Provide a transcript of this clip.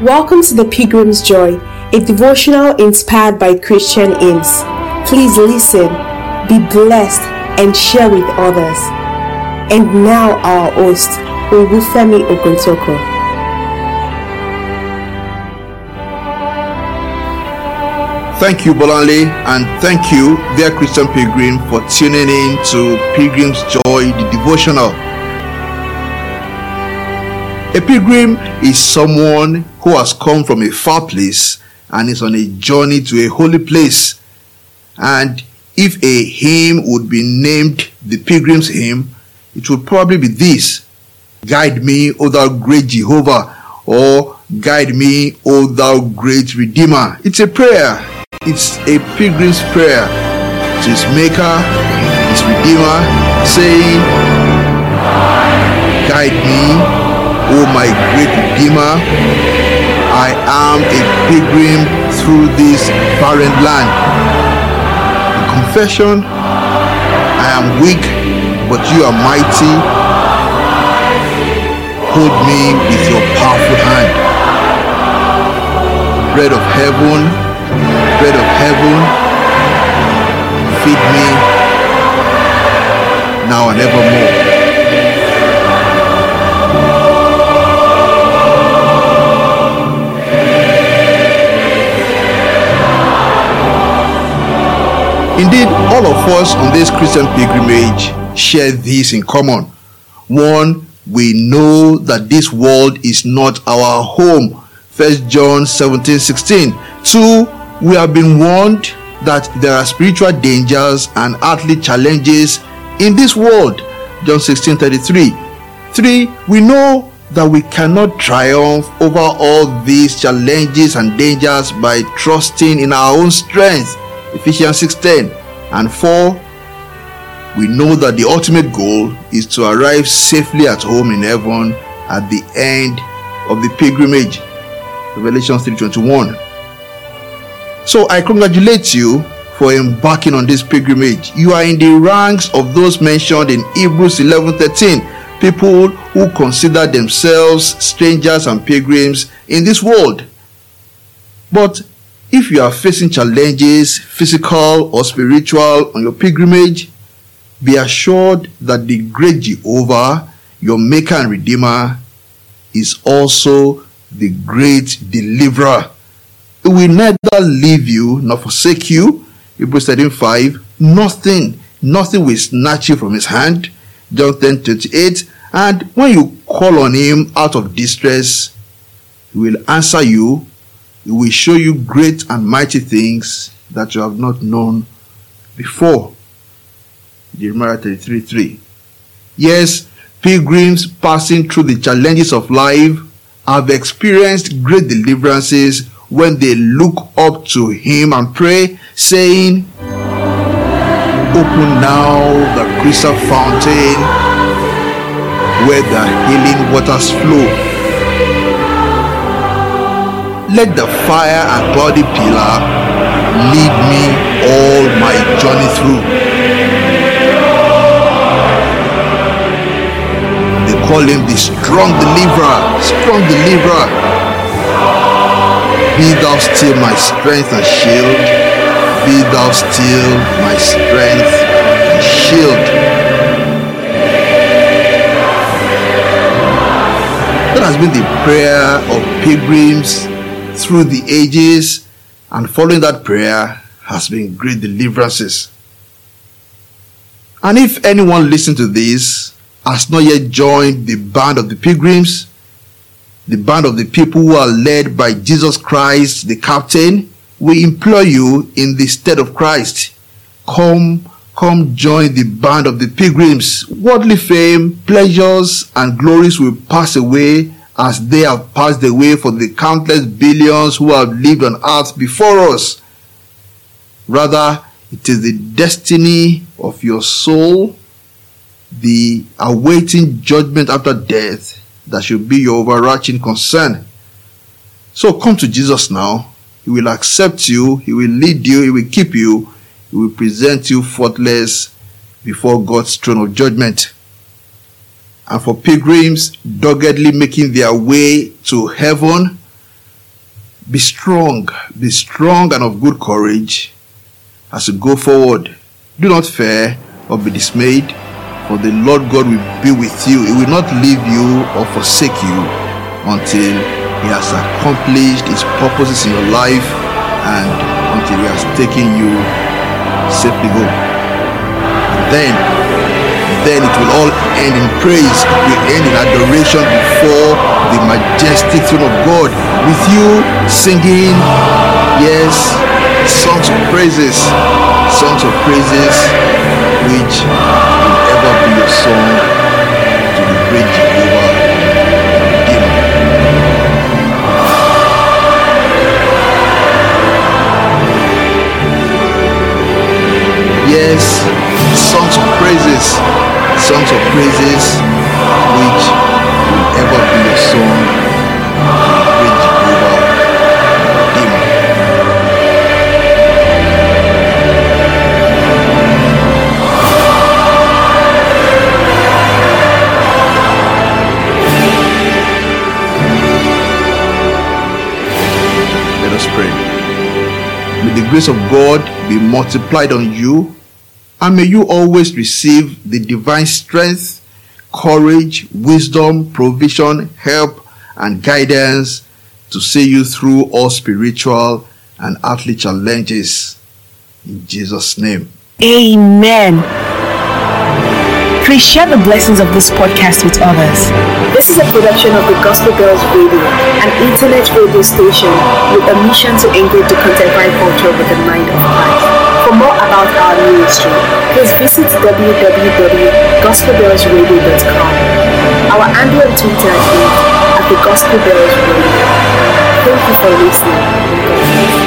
Welcome to the Pilgrim's Joy, a devotional inspired by Christian hymns. Please listen, be blessed, and share with others. And now, our host, Olufemi Oguntoko. Thank you, Bolanle, and thank you, dear Christian Pilgrim, for tuning in to Pilgrim's Joy, the devotional. A pilgrim is someone who has come from a far place and is on a journey to a holy place. And if a hymn would be named the pilgrim's hymn, it would probably be this Guide me, O thou great Jehovah, or Guide me, O thou great Redeemer. It's a prayer it's a pilgrim's prayer to his maker, his redeemer, saying, Guide me, O my great redeemer. I am a pilgrim through this barren land. Confession, I am weak, but you are mighty. Hold me with your powerful hand. Bread of heaven, bread of heaven, Indeed, all of us on this Christian pilgrimage share this in common. One, we know that this world is not our home. First John 17 16. Two, we have been warned that there are spiritual dangers and earthly challenges in this world. John 16 33. 3. We know that we cannot triumph over all these challenges and dangers by trusting in our own strength. Ephesians 6:10. And 4. We know that the ultimate goal is to arrive safely at home in heaven at the end of the pilgrimage. Revelation 3:21. So I congratulate you for embarking on this pilgrimage. You are in the ranks of those mentioned in Hebrews 11:13, people who consider themselves strangers and pilgrims in this world. But if you are facing challenges, physical or spiritual, on your pilgrimage, be assured that the great Jehovah, your Maker and Redeemer, is also the great deliverer. He will neither leave you nor forsake you. Hebrews 13 5. Nothing, nothing will snatch you from his hand. John 10 28. And when you call on him out of distress, he will answer you. He will show you great and mighty things that you have not known before. Jeremiah 33 3. Yes, pilgrims passing through the challenges of life have experienced great deliverances when they look up to him and pray, saying, Open now the crystal fountain where the healing waters flow. Let the fire and cloudy pillar lead me all my journey through. They call him the strong deliverer, strong deliverer. Be thou still my strength and shield. Be thou still my strength and shield. That has been the prayer of pilgrims through the ages, and following that prayer has been great deliverances. And if anyone listening to this has not yet joined the band of the pilgrims, the band of the people who are led by Jesus Christ, the captain, we implore you in the stead of Christ. Come, come join the band of the pilgrims. Worldly fame, pleasures, and glories will pass away as they have passed away for the countless billions who have lived on earth before us. Rather, it is the destiny of your soul, the awaiting judgment after death, that should be your overarching concern. So come to Jesus now. He will accept you, He will lead you, He will keep you, He will present you faultless before God's throne of judgment. And for pilgrims doggedly making their way to heaven, Be strong, be strong and of good courage as you go forward. Do not fear or be dismayed, for the Lord God will be with you. He will not leave you or forsake you until He has accomplished His purposes in your life and until He has taken you safely home. And then, then it will all end in praise, We end in adoration before the majestic throne of God with you singing, yes, songs of praises, songs of praises, which will ever be your song songs of praises, which will ever be your song great Jehovah Redeemer. Let us pray. May the grace of God be multiplied on you, and may you always receive the divine strength, courage, wisdom, provision, help, and guidance to see you through all spiritual and earthly challenges. In Jesus' name. Amen. Please share the blessings of this podcast with others. This is a production of the Gospel Girls Radio, an internet radio station with a mission to engage the contemporary culture with the mind of Christ. For more about our ministry, please visit www.gospelgirlsradio.com. Our on Twitter is at the Gospel Girls Radio. Thank you for listening.